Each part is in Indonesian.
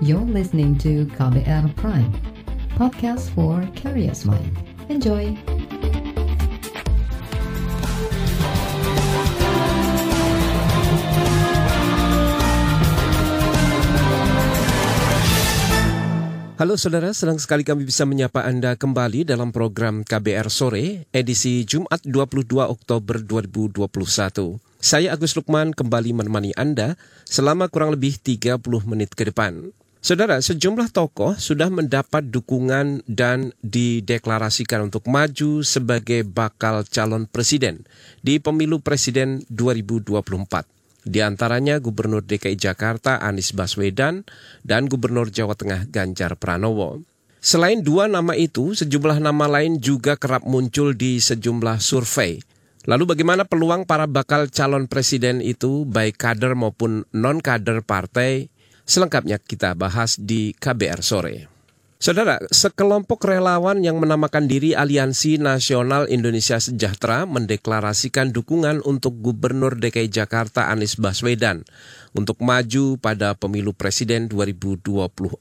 You're listening to KBR Prime, podcast for curious mind. Enjoy! Halo saudara, senang sekali kami bisa menyapa Anda kembali dalam program KBR Sore, edisi Jumat 22 Oktober 2021. Saya Agus Lukman kembali menemani Anda selama kurang lebih 30 menit ke depan. Saudara, sejumlah tokoh sudah mendapat dukungan dan dideklarasikan untuk maju sebagai bakal calon presiden di pemilu presiden 2024. Di antaranya Gubernur DKI Jakarta Anies Baswedan dan Gubernur Jawa Tengah Ganjar Pranowo. Selain dua nama itu, sejumlah nama lain juga kerap muncul di sejumlah survei. Lalu bagaimana peluang para bakal calon presiden itu baik kader maupun non-kader partai? Selengkapnya kita bahas di KBR sore. Saudara, sekelompok relawan yang menamakan diri Aliansi Nasional Indonesia Sejahtera mendeklarasikan dukungan untuk Gubernur DKI Jakarta Anies Baswedan untuk maju pada pemilu presiden 2024.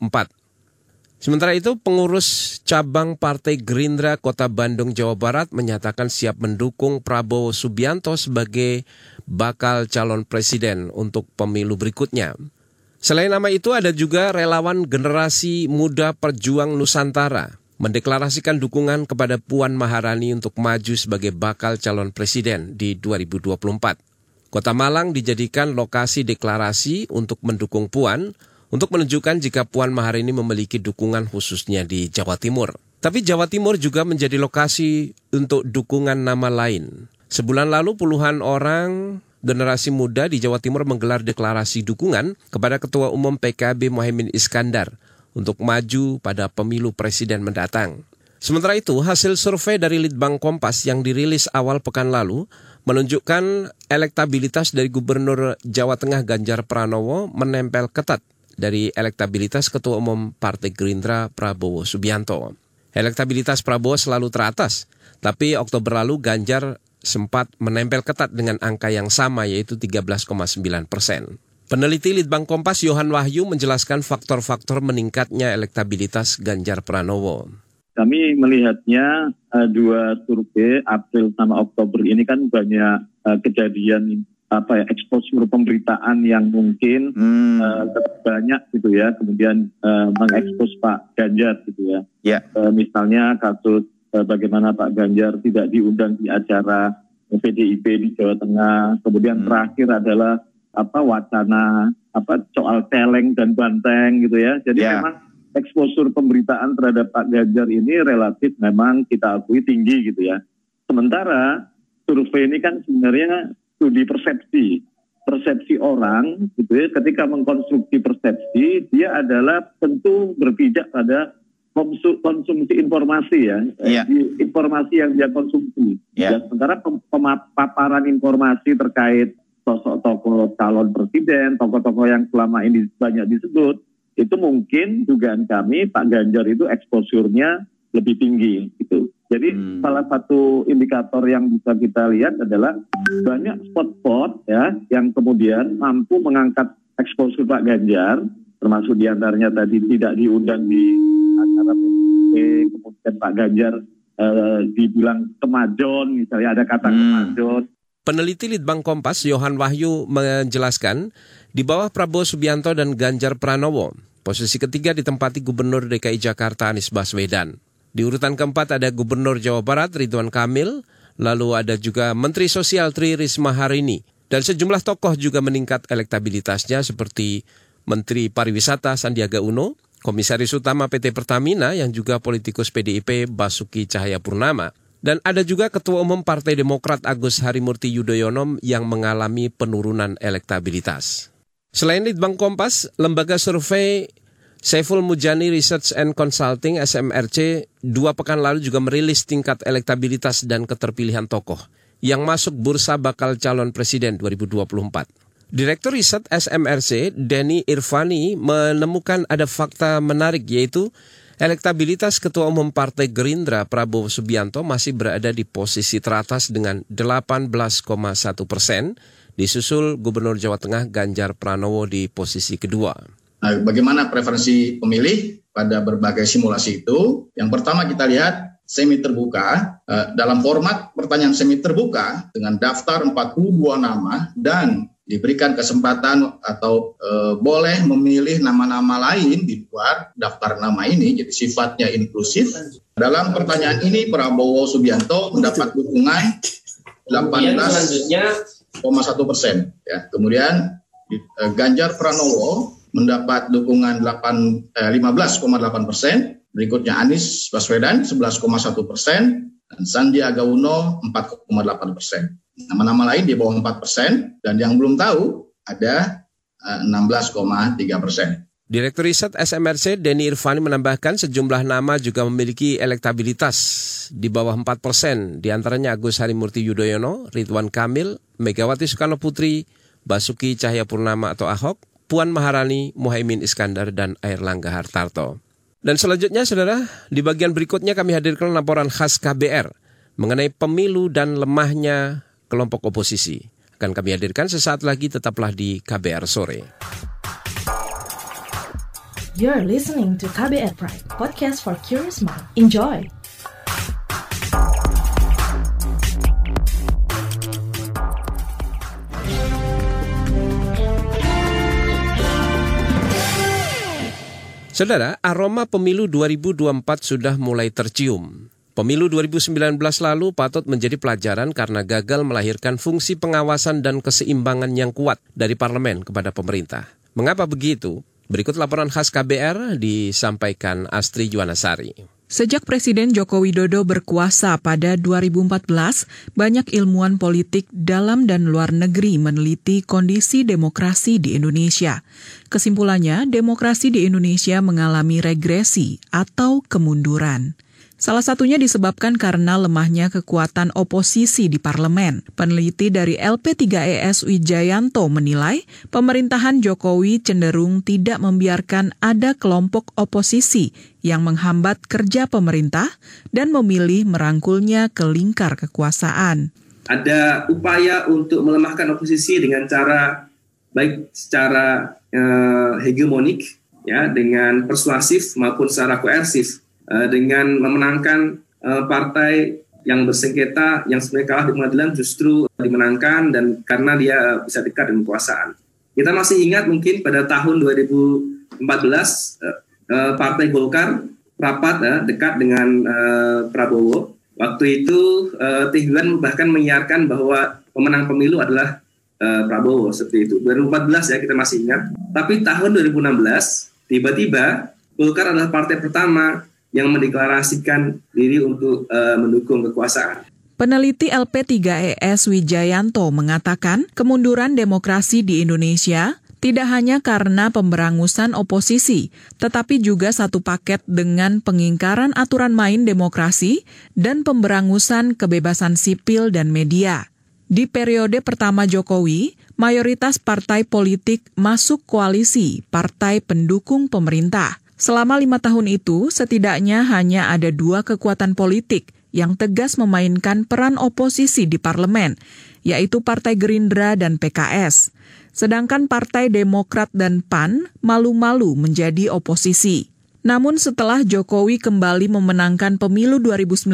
Sementara itu, pengurus cabang Partai Gerindra Kota Bandung, Jawa Barat menyatakan siap mendukung Prabowo Subianto sebagai bakal calon presiden untuk pemilu berikutnya. Selain nama itu ada juga relawan generasi muda perjuang Nusantara mendeklarasikan dukungan kepada Puan Maharani untuk maju sebagai bakal calon presiden di 2024. Kota Malang dijadikan lokasi deklarasi untuk mendukung Puan untuk menunjukkan jika Puan Maharani memiliki dukungan khususnya di Jawa Timur. Tapi Jawa Timur juga menjadi lokasi untuk dukungan nama lain. Sebulan lalu puluhan orang generasi muda di Jawa Timur menggelar deklarasi dukungan kepada Ketua Umum PKB Mohaimin Iskandar untuk maju pada pemilu presiden mendatang. Sementara itu, hasil survei dari Litbang Kompas yang dirilis awal pekan lalu menunjukkan elektabilitas dari Gubernur Jawa Tengah Ganjar Pranowo menempel ketat dari elektabilitas Ketua Umum Partai Gerindra Prabowo Subianto. Elektabilitas Prabowo selalu teratas, tapi Oktober lalu Ganjar sempat menempel ketat dengan angka yang sama yaitu 13,9 persen. Peneliti Litbang Kompas Yohan Wahyu menjelaskan faktor-faktor meningkatnya elektabilitas Ganjar Pranowo. Kami melihatnya uh, dua survei April sama Oktober ini kan banyak uh, kejadian apa ya eksposur pemberitaan yang mungkin hmm. uh, banyak gitu ya kemudian uh, mengekspos Pak Ganjar gitu ya. Yeah. Uh, misalnya kasus Eh, bagaimana Pak Ganjar tidak diundang di acara PDIP di Jawa Tengah. Kemudian hmm. terakhir adalah apa wacana apa soal celeng dan banteng gitu ya. Jadi yeah. memang eksposur pemberitaan terhadap Pak Ganjar ini relatif memang kita akui tinggi gitu ya. Sementara survei ini kan sebenarnya studi persepsi. Persepsi orang gitu ya ketika mengkonstruksi persepsi dia adalah tentu berpijak pada konsumsi informasi ya, yeah. informasi yang dia konsumsi. Yeah. Ya, sementara pemaparan informasi terkait sosok tokoh calon presiden, tokoh-tokoh yang selama ini banyak disebut, itu mungkin dugaan kami Pak Ganjar itu eksposurnya lebih tinggi gitu. Jadi hmm. salah satu indikator yang bisa kita lihat adalah banyak spot-spot ya yang kemudian mampu mengangkat eksposur Pak Ganjar, termasuk di antaranya tadi tidak diundang di acara PDIP, kemudian Pak Ganjar uh, dibilang kemajon, misalnya ada kata hmm. kemajon. Peneliti Litbang Kompas Yohan Wahyu menjelaskan, di bawah Prabowo Subianto dan Ganjar Pranowo, posisi ketiga ditempati Gubernur DKI Jakarta Anies Baswedan. Di urutan keempat ada Gubernur Jawa Barat Ridwan Kamil, lalu ada juga Menteri Sosial Tri Risma Harini, dan sejumlah tokoh juga meningkat elektabilitasnya seperti Menteri Pariwisata Sandiaga Uno, Komisaris Utama PT Pertamina yang juga politikus PDIP Basuki Cahayapurnama, dan ada juga Ketua Umum Partai Demokrat Agus Harimurti Yudhoyono yang mengalami penurunan elektabilitas. Selain Litbang Kompas, lembaga survei Saiful Mujani Research and Consulting SMRC dua pekan lalu juga merilis tingkat elektabilitas dan keterpilihan tokoh yang masuk bursa bakal calon presiden 2024. Direktur Riset SMRC, Denny Irvani, menemukan ada fakta menarik yaitu elektabilitas Ketua Umum Partai Gerindra Prabowo Subianto masih berada di posisi teratas dengan 18,1 persen, disusul Gubernur Jawa Tengah Ganjar Pranowo di posisi kedua. Nah, bagaimana preferensi pemilih pada berbagai simulasi itu? Yang pertama kita lihat semi terbuka eh, dalam format pertanyaan semi terbuka dengan daftar 42 nama dan diberikan kesempatan atau e, boleh memilih nama-nama lain di luar daftar nama ini, jadi sifatnya inklusif. Dalam pertanyaan ini Prabowo Subianto mendapat dukungan 18,1 persen. Ya, kemudian e, Ganjar Pranowo mendapat dukungan 8, eh, 15,8 persen. Berikutnya Anies Baswedan 11,1 persen dan Sandiaga Uno 4,8 persen. Nama-nama lain di bawah 4 persen dan yang belum tahu ada 16,3 eh, persen. Direktur Riset SMRC Denny Irfani menambahkan sejumlah nama juga memiliki elektabilitas di bawah 4 persen, di antaranya Agus Harimurti Yudhoyono, Ridwan Kamil, Megawati Soekarno Putri, Basuki Cahayapurnama atau Ahok, Puan Maharani, Muhaimin Iskandar, dan Air Langga Hartarto. Dan selanjutnya, saudara, di bagian berikutnya kami hadirkan laporan khas KBR mengenai pemilu dan lemahnya kelompok oposisi. Akan kami hadirkan sesaat lagi tetaplah di KBR Sore. You're listening to KBR Pride, podcast for curious mind. Enjoy! Saudara, aroma pemilu 2024 sudah mulai tercium. Pemilu 2019 lalu patut menjadi pelajaran karena gagal melahirkan fungsi pengawasan dan keseimbangan yang kuat dari parlemen kepada pemerintah. Mengapa begitu? Berikut laporan khas KBR disampaikan Astri Juwanasari. Sejak Presiden Joko Widodo berkuasa pada 2014, banyak ilmuwan politik dalam dan luar negeri meneliti kondisi demokrasi di Indonesia. Kesimpulannya, demokrasi di Indonesia mengalami regresi atau kemunduran. Salah satunya disebabkan karena lemahnya kekuatan oposisi di parlemen. Peneliti dari LP3ES Wijayanto menilai pemerintahan Jokowi cenderung tidak membiarkan ada kelompok oposisi yang menghambat kerja pemerintah dan memilih merangkulnya ke lingkar kekuasaan. Ada upaya untuk melemahkan oposisi dengan cara baik secara uh, hegemonik ya dengan persuasif maupun secara koersif uh, dengan memenangkan uh, partai yang bersengketa yang sebenarnya kalah di pengadilan justru dimenangkan dan karena dia bisa dekat dengan kekuasaan. Kita masih ingat mungkin pada tahun 2014 uh, uh, Partai Golkar rapat dekat dengan Prabowo. Waktu itu Tihwan bahkan menyiarkan bahwa pemenang pemilu adalah Prabowo seperti itu. 2014 ya kita masih ingat. Tapi tahun 2016 tiba-tiba Golkar adalah partai pertama yang mendeklarasikan diri untuk uh, mendukung kekuasaan. Peneliti LP3ES Wijayanto mengatakan kemunduran demokrasi di Indonesia tidak hanya karena pemberangusan oposisi, tetapi juga satu paket dengan pengingkaran aturan main demokrasi dan pemberangusan kebebasan sipil dan media. Di periode pertama Jokowi, mayoritas partai politik masuk koalisi partai pendukung pemerintah. Selama lima tahun itu, setidaknya hanya ada dua kekuatan politik yang tegas memainkan peran oposisi di parlemen, yaitu Partai Gerindra dan PKS. Sedangkan Partai Demokrat dan PAN malu-malu menjadi oposisi. Namun setelah Jokowi kembali memenangkan pemilu 2019,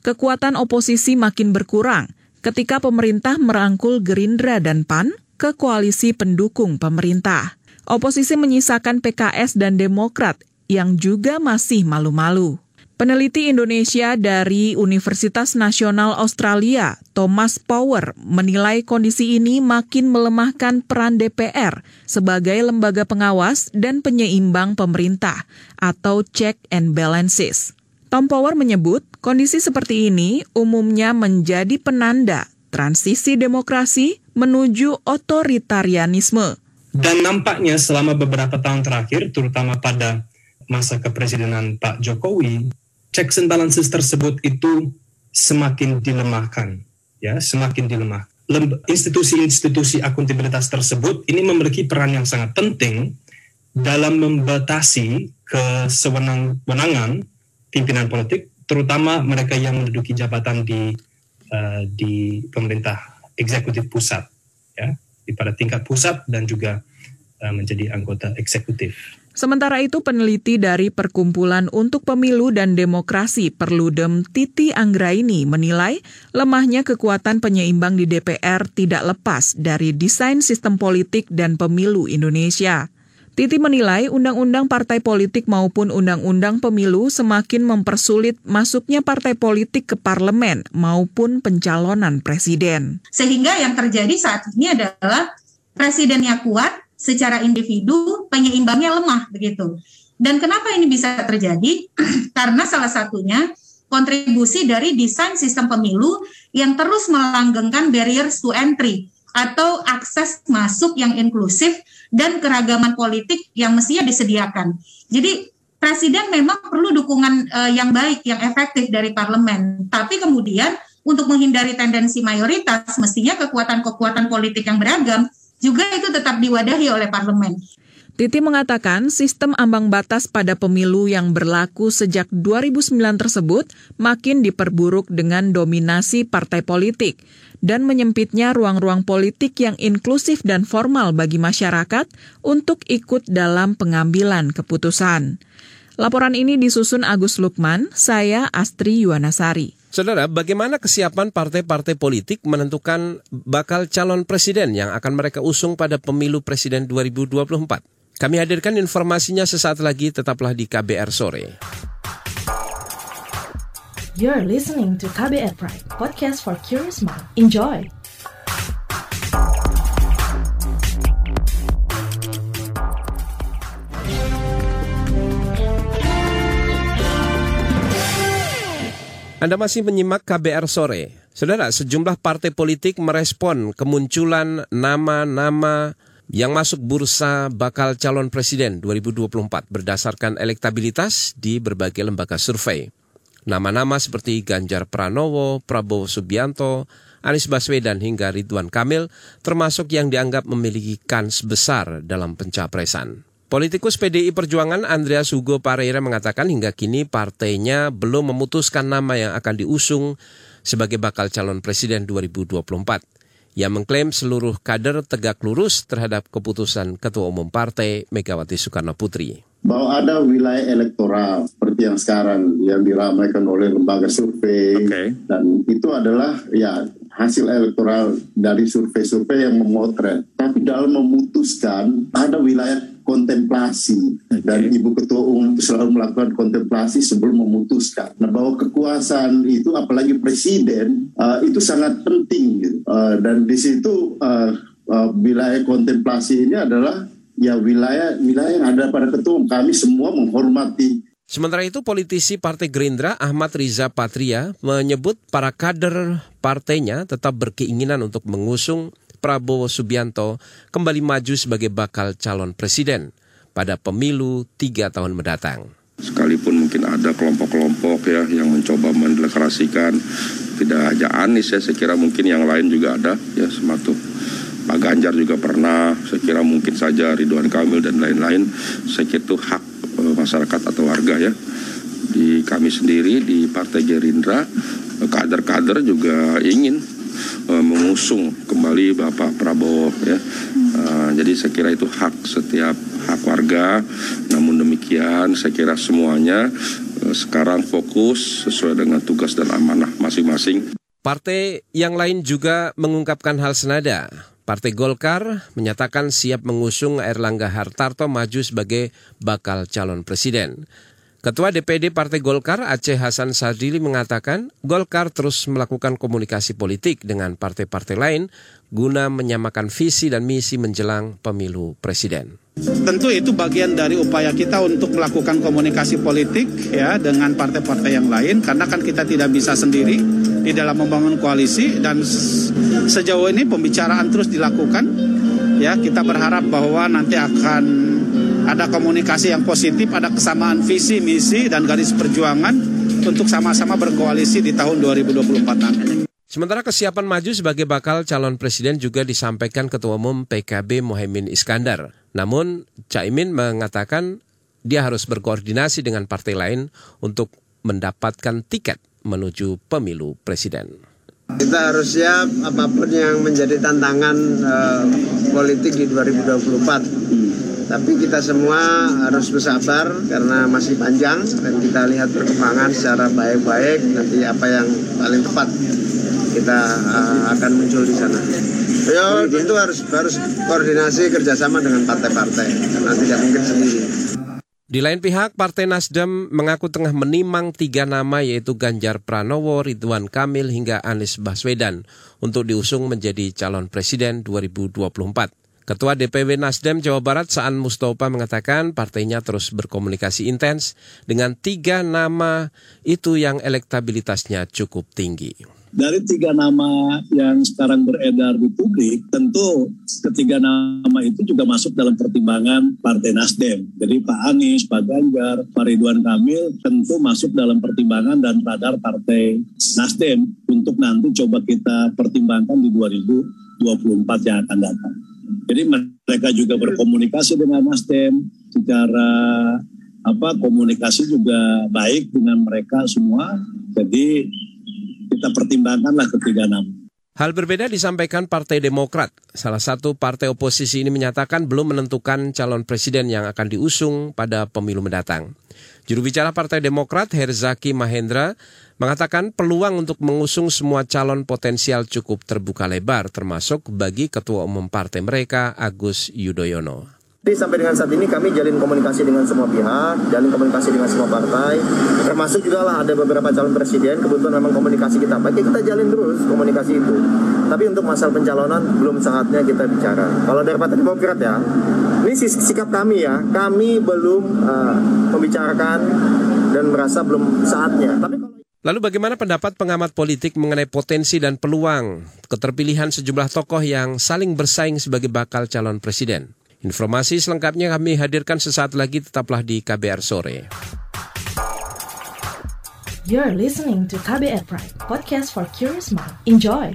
kekuatan oposisi makin berkurang ketika pemerintah merangkul Gerindra dan PAN ke koalisi pendukung pemerintah oposisi menyisakan PKS dan Demokrat yang juga masih malu-malu. Peneliti Indonesia dari Universitas Nasional Australia, Thomas Power, menilai kondisi ini makin melemahkan peran DPR sebagai lembaga pengawas dan penyeimbang pemerintah atau check and balances. Tom Power menyebut kondisi seperti ini umumnya menjadi penanda transisi demokrasi menuju otoritarianisme dan nampaknya selama beberapa tahun terakhir, terutama pada masa kepresidenan Pak Jokowi, checks and balances tersebut itu semakin dilemahkan, ya, semakin dilemah. Institusi-institusi akuntabilitas tersebut ini memiliki peran yang sangat penting dalam membatasi kesewenang-wenangan pimpinan politik, terutama mereka yang menduduki jabatan di uh, di pemerintah eksekutif pusat, ya pada tingkat pusat dan juga uh, menjadi anggota eksekutif. Sementara itu peneliti dari Perkumpulan untuk Pemilu dan Demokrasi Perludem Titi Anggraini menilai lemahnya kekuatan penyeimbang di DPR tidak lepas dari desain sistem politik dan pemilu Indonesia. Titi menilai undang-undang partai politik maupun undang-undang pemilu semakin mempersulit masuknya partai politik ke parlemen maupun pencalonan presiden. Sehingga yang terjadi saat ini adalah presidennya kuat, secara individu penyeimbangnya lemah begitu. Dan kenapa ini bisa terjadi? Karena salah satunya kontribusi dari desain sistem pemilu yang terus melanggengkan barriers to entry atau akses masuk yang inklusif dan keragaman politik yang mestinya disediakan. Jadi presiden memang perlu dukungan uh, yang baik, yang efektif dari parlemen. Tapi kemudian untuk menghindari tendensi mayoritas, mestinya kekuatan-kekuatan politik yang beragam juga itu tetap diwadahi oleh parlemen. Titi mengatakan sistem ambang batas pada pemilu yang berlaku sejak 2009 tersebut makin diperburuk dengan dominasi partai politik dan menyempitnya ruang-ruang politik yang inklusif dan formal bagi masyarakat untuk ikut dalam pengambilan keputusan. Laporan ini disusun Agus Lukman, saya Astri Yuwanasari. Saudara, bagaimana kesiapan partai-partai politik menentukan bakal calon presiden yang akan mereka usung pada pemilu presiden 2024? Kami hadirkan informasinya sesaat lagi, tetaplah di KBR Sore. You're listening to KBR Pride, podcast for curious mind. Enjoy! Anda masih menyimak KBR sore. Saudara, sejumlah partai politik merespon kemunculan nama-nama yang masuk bursa bakal calon presiden 2024 berdasarkan elektabilitas di berbagai lembaga survei. Nama-nama seperti Ganjar Pranowo, Prabowo Subianto, Anies Baswedan hingga Ridwan Kamil termasuk yang dianggap memiliki kans besar dalam pencapresan. Politikus PDI Perjuangan Andreas Hugo Pareira mengatakan hingga kini partainya belum memutuskan nama yang akan diusung sebagai bakal calon presiden 2024. Ia mengklaim seluruh kader tegak lurus terhadap keputusan Ketua Umum Partai Megawati Soekarno Putri bahwa ada wilayah elektoral seperti yang sekarang yang diramaikan oleh lembaga survei okay. dan itu adalah ya hasil elektoral dari survei-survei yang memotret. Tapi dalam memutuskan ada wilayah kontemplasi okay. dan ibu ketua umum selalu melakukan kontemplasi sebelum memutuskan. Nah bahwa kekuasaan itu apalagi presiden uh, itu sangat penting gitu. uh, dan di situ uh, uh, wilayah kontemplasi ini adalah ya wilayah wilayah yang ada pada ketua kami semua menghormati. Sementara itu politisi Partai Gerindra Ahmad Riza Patria menyebut para kader partainya tetap berkeinginan untuk mengusung Prabowo Subianto kembali maju sebagai bakal calon presiden pada pemilu tiga tahun mendatang. Sekalipun mungkin ada kelompok-kelompok ya yang mencoba mendeklarasikan tidak hanya Anies ya, saya kira mungkin yang lain juga ada ya semacam Pak Ganjar juga pernah, saya kira mungkin saja Ridwan Kamil dan lain-lain, saya kira itu hak e, masyarakat atau warga ya. Di kami sendiri di Partai Gerindra, e, kader-kader juga ingin e, mengusung kembali Bapak Prabowo ya. E, jadi saya kira itu hak setiap hak warga. Namun demikian saya kira semuanya e, sekarang fokus sesuai dengan tugas dan amanah masing-masing. Partai yang lain juga mengungkapkan hal senada. Partai Golkar menyatakan siap mengusung Erlangga Hartarto maju sebagai bakal calon presiden. Ketua DPD Partai Golkar Aceh Hasan Sadili mengatakan Golkar terus melakukan komunikasi politik dengan partai-partai lain guna menyamakan visi dan misi menjelang pemilu presiden. Tentu itu bagian dari upaya kita untuk melakukan komunikasi politik ya dengan partai-partai yang lain karena kan kita tidak bisa sendiri di dalam membangun koalisi dan sejauh ini pembicaraan terus dilakukan ya kita berharap bahwa nanti akan ada komunikasi yang positif ada kesamaan visi misi dan garis perjuangan untuk sama-sama berkoalisi di tahun 2024 nanti. Sementara kesiapan maju sebagai bakal calon presiden juga disampaikan Ketua Umum PKB Mohaimin Iskandar. Namun Caimin mengatakan dia harus berkoordinasi dengan partai lain untuk mendapatkan tiket menuju pemilu presiden. Kita harus siap apa pun yang menjadi tantangan uh, politik di 2024. Tapi kita semua harus bersabar karena masih panjang dan kita lihat perkembangan secara baik-baik nanti apa yang paling tepat kita uh, akan muncul di sana. Ya tentu harus harus koordinasi kerjasama dengan partai-partai karena tidak mungkin sendiri. Di lain pihak, Partai Nasdem mengaku tengah menimang tiga nama yaitu Ganjar Pranowo, Ridwan Kamil hingga Anies Baswedan untuk diusung menjadi calon presiden 2024. Ketua DPW Nasdem Jawa Barat Saan Mustafa mengatakan partainya terus berkomunikasi intens dengan tiga nama itu yang elektabilitasnya cukup tinggi dari tiga nama yang sekarang beredar di publik, tentu ketiga nama itu juga masuk dalam pertimbangan Partai Nasdem. Jadi Pak Anies, Pak Ganjar, Pak Ridwan Kamil tentu masuk dalam pertimbangan dan radar Partai Nasdem untuk nanti coba kita pertimbangkan di 2024 yang akan datang. Jadi mereka juga berkomunikasi dengan Nasdem secara apa komunikasi juga baik dengan mereka semua. Jadi kita pertimbangkanlah ketiga nama. Hal berbeda disampaikan Partai Demokrat. Salah satu partai oposisi ini menyatakan belum menentukan calon presiden yang akan diusung pada pemilu mendatang. Juru bicara Partai Demokrat Herzaki Mahendra mengatakan peluang untuk mengusung semua calon potensial cukup terbuka lebar termasuk bagi ketua umum partai mereka Agus Yudhoyono. Sampai dengan saat ini kami jalin komunikasi dengan semua pihak, jalin komunikasi dengan semua partai, termasuk juga lah ada beberapa calon presiden, kebetulan memang komunikasi kita baik, kita jalin terus komunikasi itu. Tapi untuk masalah pencalonan belum saatnya kita bicara. Kalau dari Partai Demokrat ya, ini sikap kami ya, kami belum uh, membicarakan dan merasa belum saatnya. Tapi Lalu bagaimana pendapat pengamat politik mengenai potensi dan peluang keterpilihan sejumlah tokoh yang saling bersaing sebagai bakal calon presiden? Informasi selengkapnya kami hadirkan sesaat lagi tetaplah di KBR sore. You're listening to KBR Pride, podcast for curious mind. Enjoy.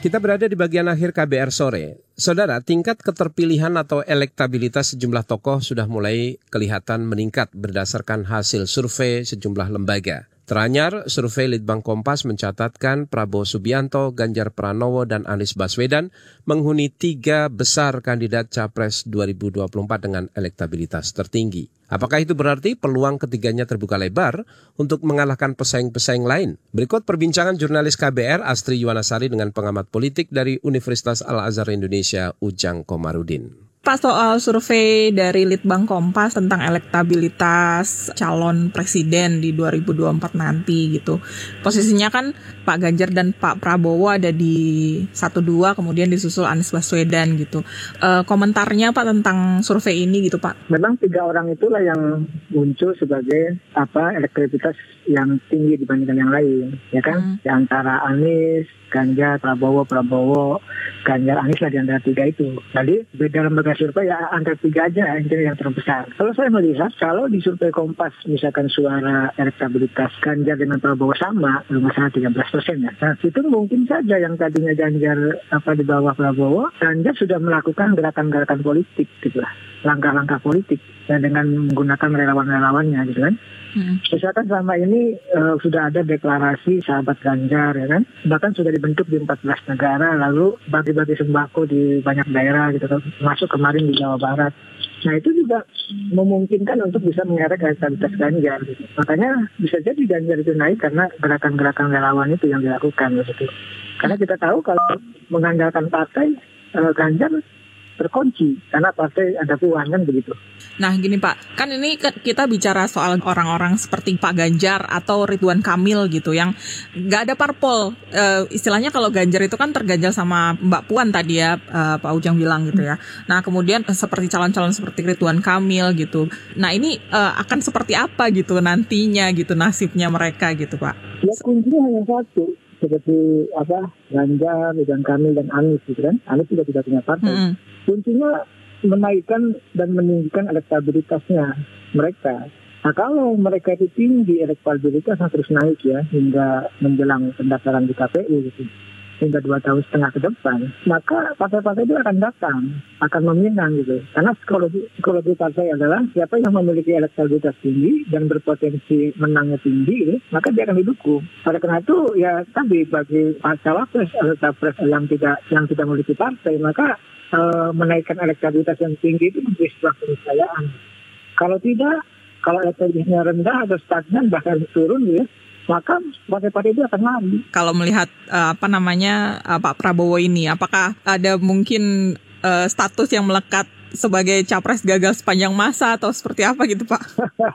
Kita berada di bagian akhir KBR sore. Saudara, tingkat keterpilihan atau elektabilitas sejumlah tokoh sudah mulai kelihatan meningkat berdasarkan hasil survei sejumlah lembaga. Teranyar, survei Litbang Kompas mencatatkan Prabowo Subianto, Ganjar Pranowo, dan Anies Baswedan menghuni tiga besar kandidat Capres 2024 dengan elektabilitas tertinggi. Apakah itu berarti peluang ketiganya terbuka lebar untuk mengalahkan pesaing-pesaing lain? Berikut perbincangan jurnalis KBR Astri Yuwanasari dengan pengamat politik dari Universitas Al-Azhar Indonesia, Ujang Komarudin. Pak soal survei dari Litbang Kompas tentang elektabilitas calon presiden di 2024 nanti gitu. Posisinya kan Pak Ganjar dan Pak Prabowo ada di 1-2 kemudian disusul Anies Baswedan gitu. E, komentarnya Pak tentang survei ini gitu Pak. Memang tiga orang itulah yang muncul sebagai apa elektabilitas yang tinggi dibandingkan yang lain ya kan. Hmm. Di antara Anies, Ganjar, Prabowo, Prabowo, Ganjar, Anies lah di antara tiga itu. Jadi dalam lembaga survei ya antara tiga aja yang terbesar. Kalau saya melihat kalau di survei Kompas misalkan suara elektabilitas Ganjar dengan Prabowo sama, masalah 13 persen ya. Nah itu mungkin saja yang tadinya Ganjar apa di bawah Prabowo, Ganjar sudah melakukan gerakan-gerakan politik gitu lah, langkah-langkah politik dan dengan menggunakan relawan-relawannya gitu kan. Hmm. Misalkan selama ini uh, sudah ada deklarasi sahabat Ganjar ya kan, bahkan sudah dibentuk di 14 negara, lalu bagi-bagi sembako di banyak daerah gitu kan, masuk kemarin di Jawa Barat. Nah itu juga memungkinkan untuk bisa mengerek elektabilitas Ganjar. Gitu. Makanya bisa jadi Ganjar itu naik karena gerakan-gerakan relawan itu yang dilakukan gitu. Karena kita tahu kalau mengandalkan partai, uh, Ganjar terkunci karena partai ada keuangan begitu. Nah gini Pak, kan ini kita bicara soal orang-orang seperti Pak Ganjar atau Ridwan Kamil gitu yang nggak ada parpol. E, istilahnya kalau Ganjar itu kan terganjal sama Mbak Puan tadi ya e, Pak Ujang bilang gitu ya. Nah kemudian seperti calon-calon seperti Ridwan Kamil gitu. Nah ini e, akan seperti apa gitu nantinya gitu nasibnya mereka gitu Pak? Ya kuncinya hanya satu seperti apa Ganjar, Ridwan Kamil dan Anies gitu kan. Anies juga tidak punya partai. Hmm. Kuncinya menaikkan dan meninggikan elektabilitasnya mereka. Nah kalau mereka itu tinggi elektabilitas terus naik ya hingga menjelang pendaftaran di KPU gitu. Hingga dua tahun setengah ke depan, maka partai-partai itu akan datang, akan meminang gitu. Karena psikologi psikologi partai adalah siapa yang memiliki elektabilitas tinggi dan berpotensi menangnya tinggi, maka dia akan didukung. Oleh karena itu ya tadi bagi cawapres atau capres yang tidak yang tidak memiliki partai, maka uh, menaikkan elektabilitas yang tinggi itu menjadi sebuah keniscayaan. Kalau tidak, kalau elektabilitasnya rendah atau stagnan bahkan turun gitu ya, maka partai-partai itu akan lari. Kalau melihat uh, apa namanya uh, Pak Prabowo ini, apakah ada mungkin uh, status yang melekat sebagai capres gagal sepanjang masa atau seperti apa gitu Pak?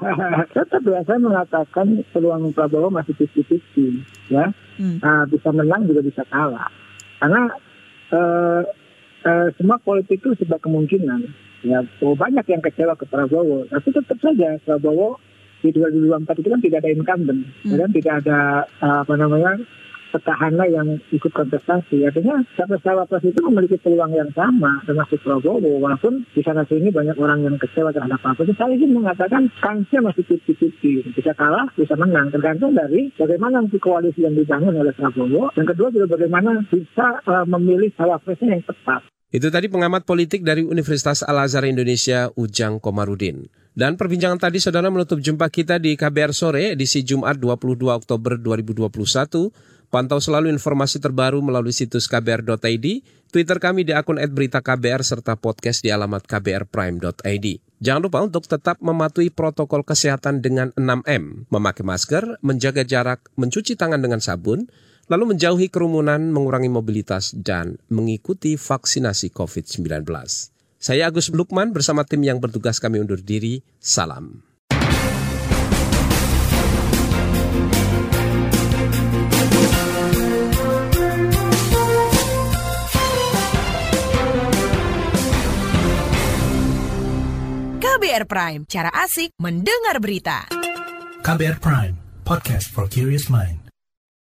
Tetap biasa mengatakan peluang Prabowo masih tipis-tipis ya. Hmm. Nah, bisa menang juga bisa kalah. Karena uh, uh, semua politik itu sebuah kemungkinan. Ya, oh, banyak yang kecewa ke Prabowo, tapi tetap saja Prabowo di 2024 itu kan tidak ada incumbent, hmm. dan tidak ada uh, apa namanya petahana yang ikut kontestasi. Artinya capres-cawapres itu memiliki peluang yang sama termasuk Prabowo. Walaupun di sana sini banyak orang yang kecewa terhadap apa. Jadi saya ingin mengatakan kansnya masih tipis-tipis. Bisa kalah, bisa menang. Tergantung dari bagaimana nanti koalisi yang dibangun oleh Prabowo. Yang kedua juga bagaimana bisa uh, memilih cawapresnya yang tepat. Itu tadi pengamat politik dari Universitas Al-Azhar Indonesia, Ujang Komarudin. Dan perbincangan tadi saudara menutup jumpa kita di KBR Sore edisi Jumat 22 Oktober 2021. Pantau selalu informasi terbaru melalui situs kbr.id, Twitter kami di akun @beritaKBR serta podcast di alamat kbrprime.id. Jangan lupa untuk tetap mematuhi protokol kesehatan dengan 6M, memakai masker, menjaga jarak, mencuci tangan dengan sabun, lalu menjauhi kerumunan, mengurangi mobilitas, dan mengikuti vaksinasi COVID-19. Saya Agus Lukman bersama tim yang bertugas kami undur diri. Salam. KBR Prime, cara asik mendengar berita. KBR Prime, podcast for curious mind.